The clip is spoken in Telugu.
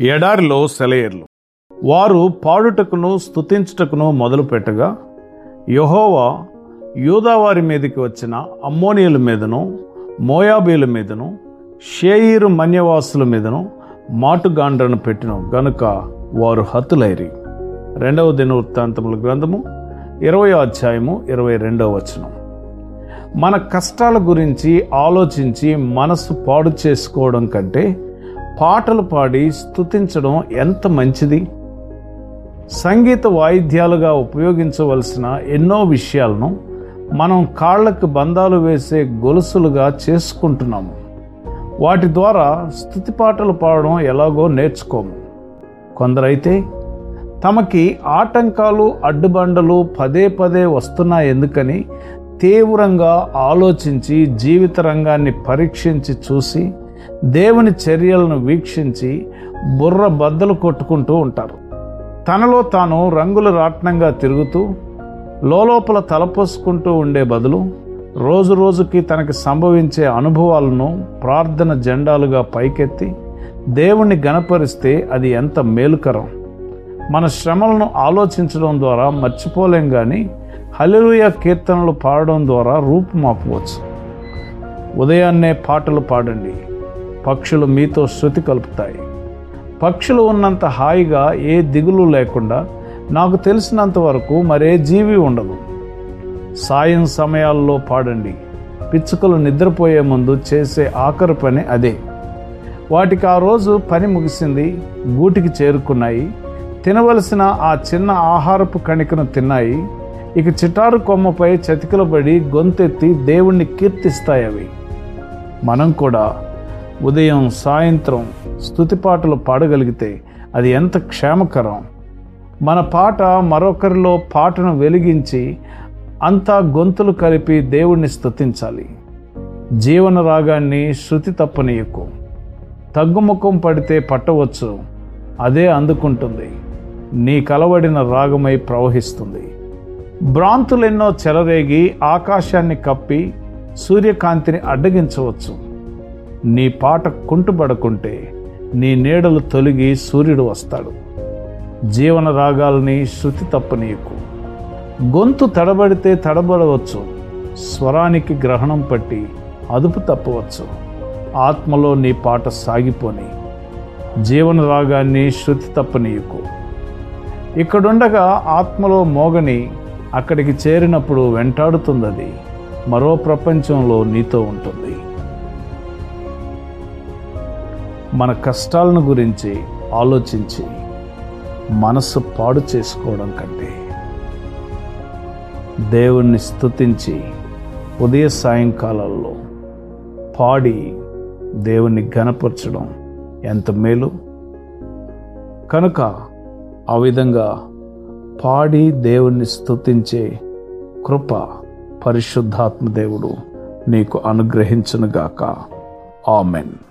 ఎడారిలో సెలయేర్లు. వారు పాడుటకును స్తుతించుటకును మొదలుపెట్టగా యెహోవా యూదావారి మీదకి వచ్చిన అమ్మోనియుల మీదను మోయాబీల మీదను షేయిరు మన్యవాసుల మీదను మాటుగాండ్రను పెట్టిన గనుక వారు హతులైరి. రెండవ దినవృత్తాంతముల గ్రంథము ఇరవై అధ్యాయము ఇరవై రెండవ వచనం. మన కష్టాల గురించి ఆలోచించి మనసు పాడు చేసుకోవడం కంటే పాటలు పాడి స్థుతించడం ఎంత మంచిది? సంగీత వాయిద్యాలుగా ఉపయోగించవలసిన ఎన్నో విషయాలను మనం కాళ్ళకు బంధాలు వేసే గొలుసులుగా చేసుకుంటున్నాము. వాటి ద్వారా స్థుతి పాటలు పాడడం ఎలాగో నేర్చుకోము. కొందరైతే తమకి ఆటంకాలు అడ్డుబండలు పదే పదే వస్తున్నాయి ఎందుకని తీవ్రంగా ఆలోచించి జీవిత రంగాన్ని పరీక్షించి చూసి దేవుని చర్యలను వీక్షించి బుర్ర బద్దలు కొట్టుకుంటూ ఉంటారు. తనలో తాను రంగుల రాట్నంగా తిరుగుతూ లోపల తలపోసుకుంటూ ఉండే బదులు రోజు రోజుకి తనకి సంభవించే అనుభవాలను ప్రార్థన జెండాలుగా పైకెత్తి దేవుణ్ణి గణపరిస్తే అది ఎంత మేలుకరం. మన శ్రమలను ఆలోచించడం ద్వారా మర్చిపోలేం కానీ హలిలుయ కీర్తనలు పాడడం ద్వారా రూపుమాపవచ్చు. ఉదయాన్నే పాటలు పాడండి. పక్షులు మీతో శృతి కలుపుతాయి. పక్షులు ఉన్నంత హాయిగా ఏ దిగులు లేకుండా నాకు తెలిసినంత వరకు మరే జీవి ఉండదు. సాయం సమయాల్లో పాడండి. పిచ్చుకలు నిద్రపోయే ముందు చేసే ఆఖరి పని అదే. వాటికి ఆ రోజు పని ముగిసింది గూటికి చేరుకున్నాయి తినవలసిన ఆ చిన్న ఆహారపు కణికను తిన్నాయి ఇక చిటారు కొమ్మపై చతికిలబడి గొంతెత్తి దేవుణ్ణి కీర్తిస్తాయి అవి మనం కూడా ఉదయం సాయంత్రం స్తుతి పాటలు పాడగలిగితే అది ఎంత క్షేమకరం. మన పాట మరొకరిలో పాటను వెలిగించి అంతా గొంతులు కలిపి దేవుణ్ణి స్థుతించాలి జీవన రాగాన్ని శృతి తప్పనీయకు. తగ్గుముఖం పడితే పట్టవచ్చు అదే అందుకుంటుంది. నీ కలవడిన రాగమై ప్రవహిస్తుంది. భ్రాంతులెన్నో చెలరేగి ఆకాశాన్ని కప్పి సూర్యకాంతిని అడ్డగించవచ్చు. నీ పాట కుంటుపడకుంటే నీ నీడలు తొలగి సూర్యుడు వస్తాడు. జీవన రాగాల్ని శృతి తప్పనీయకు గొంతు తడబడితే తడబడవచ్చు. స్వరానికి గ్రహణం పట్టి అదుపు తప్పవచ్చు. ఆత్మలో నీ పాట సాగిపోని. జీవన రాగాన్ని శృతి తప్పనీయకు ఇక్కడుండగా ఆత్మలో మోగని అక్కడికి చేరినప్పుడు వెంటాడుతుందది. మరో ప్రపంచంలో నీతో ఉంటుంది. మన కష్టాలను గురించి ఆలోచించి మనసు పాడు చేసుకోవడం కంటే దేవుణ్ణి స్థుతించి ఉదయ సాయంకాలాల్లో పాడి దేవుణ్ణి గనపరచడం ఎంత మేలు? కనుక ఆ విధంగా పాడి దేవుణ్ణి స్థుతించే కృప పరిశుద్ధాత్మ దేవుడు నీకు అనుగ్రహించునుగాక. ఆమెన్.